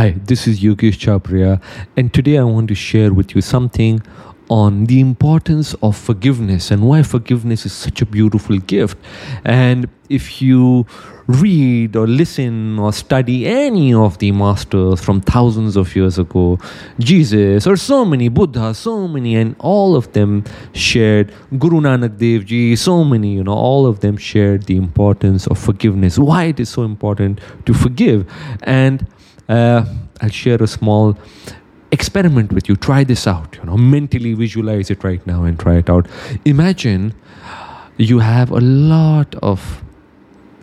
Hi, this is Yogesh Chabria, and today I want to share with you something on the importance of forgiveness and why forgiveness is such a beautiful gift. And if you read or listen or study any of the masters from thousands of years ago, Jesus or so many, Buddha, so many, and all of them shared, Guru Nanak Dev Ji, so many, you know, all of them shared the importance of forgiveness, why it is so important to forgive. And uh, I'll share a small experiment with you. Try this out. You know, mentally visualize it right now and try it out. Imagine you have a lot of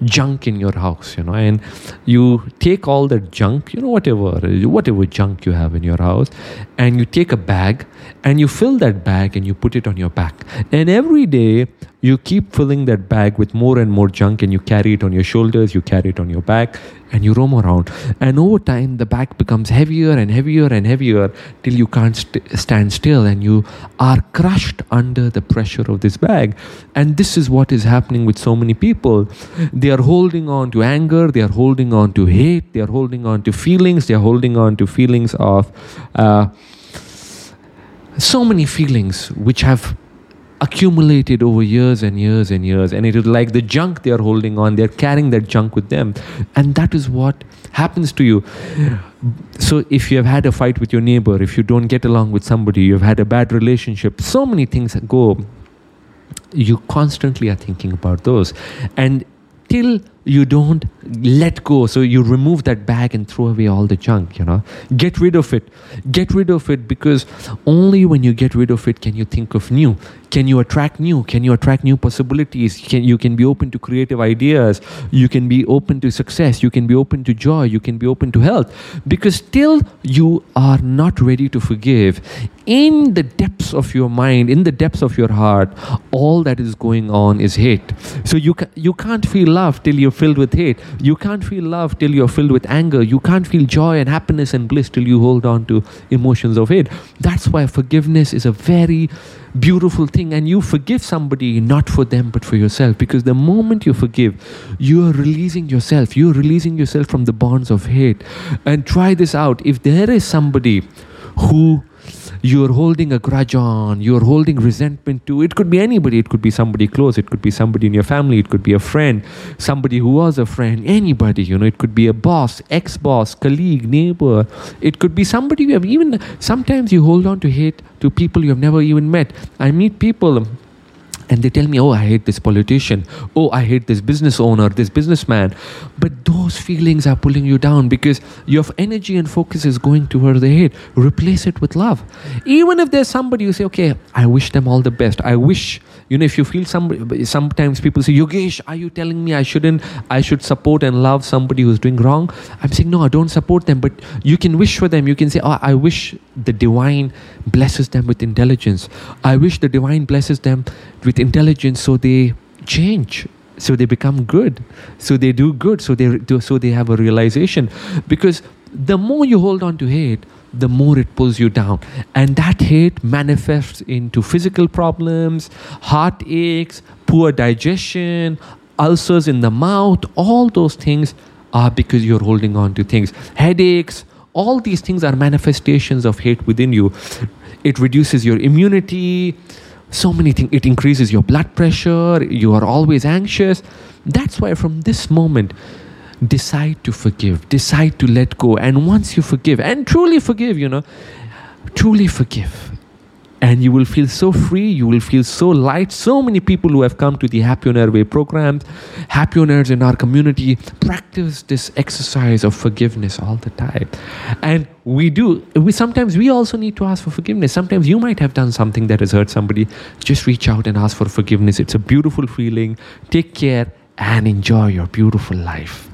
junk in your house you know and you take all that junk you know whatever whatever junk you have in your house and you take a bag and you fill that bag and you put it on your back and every day you keep filling that bag with more and more junk and you carry it on your shoulders you carry it on your back and you roam around. And over time the bag becomes heavier and heavier and heavier till you can't st- stand still and you are crushed under the pressure of this bag. And this is what is happening with so many people. They are holding on to anger they are holding on to hate they are holding on to feelings they are holding on to feelings of uh, so many feelings which have accumulated over years and years and years and it is like the junk they are holding on they're carrying that junk with them. And that is what happens to you. So if you have had a fight with your neighbor if you don't get along with somebody you've had a bad relationship so many things go. You constantly are thinking about those. And till you don't let go. So you remove that bag and throw away all the junk you know. Get rid of it. Get rid of it because only when you get rid of it can you think of new. Can you attract new? Can you attract new possibilities? Can you can be open to creative ideas. You can be open to success. You can be open to joy. You can be open to health. Because till you are not ready to forgive in the depths of your mind in the depths of your heart all that is going on is hate. So you ca- you can't feel love till you're filled with hate. You can't feel love till you're filled with anger. You can't feel joy and happiness and bliss till you hold on to emotions of hate. That's why forgiveness is a very beautiful thing and you forgive somebody not for them but for yourself. Because the moment you forgive you are releasing yourself. You are releasing yourself from the bonds of hate. And try this out. If there is somebody who you're holding a grudge on, you're holding resentment to. It could be anybody, it could be somebody close, it could be somebody in your family, it could be a friend, somebody who was a friend, anybody, you know, it could be a boss, ex boss, colleague, neighbor, it could be somebody you have even, sometimes you hold on to hate to people you have never even met. I meet people and they tell me, oh, I hate this politician. Oh, I hate this business owner, this businessman. But those feelings are pulling you down because your energy and focus is going toward the hate. Replace it with love. Even if there's somebody you say, okay, I wish them all the best. I wish, you know, if you feel somebody, sometimes people say, Yogesh, are you telling me I shouldn't, I should support and love somebody who's doing wrong? I'm saying, no, I don't support them. But you can wish for them. You can say, oh, I wish the divine blesses them with intelligence. I wish the divine blesses them with intelligence so they change so they become good so they do good so they do so they have a realization because the more you hold on to hate the more it pulls you down. And that hate manifests into physical problems heart aches poor digestion ulcers in the mouth. All those things are because you're holding on to things. Headaches all these things are manifestations of hate within you. It reduces your immunity. So many things it increases your blood pressure. You are always anxious. That's why from this moment decide to forgive. Decide to let go. And once you forgive and truly forgive you know truly forgive. And you will feel so free. You will feel so light. So many people who have come to the Happionaire way programs Happionaires in our community practice this exercise of forgiveness all the time. And we do we sometimes we also need to ask for forgiveness. Sometimes you might have done something that has hurt somebody. Just reach out and ask for forgiveness. It's a beautiful feeling. Take care and enjoy your beautiful life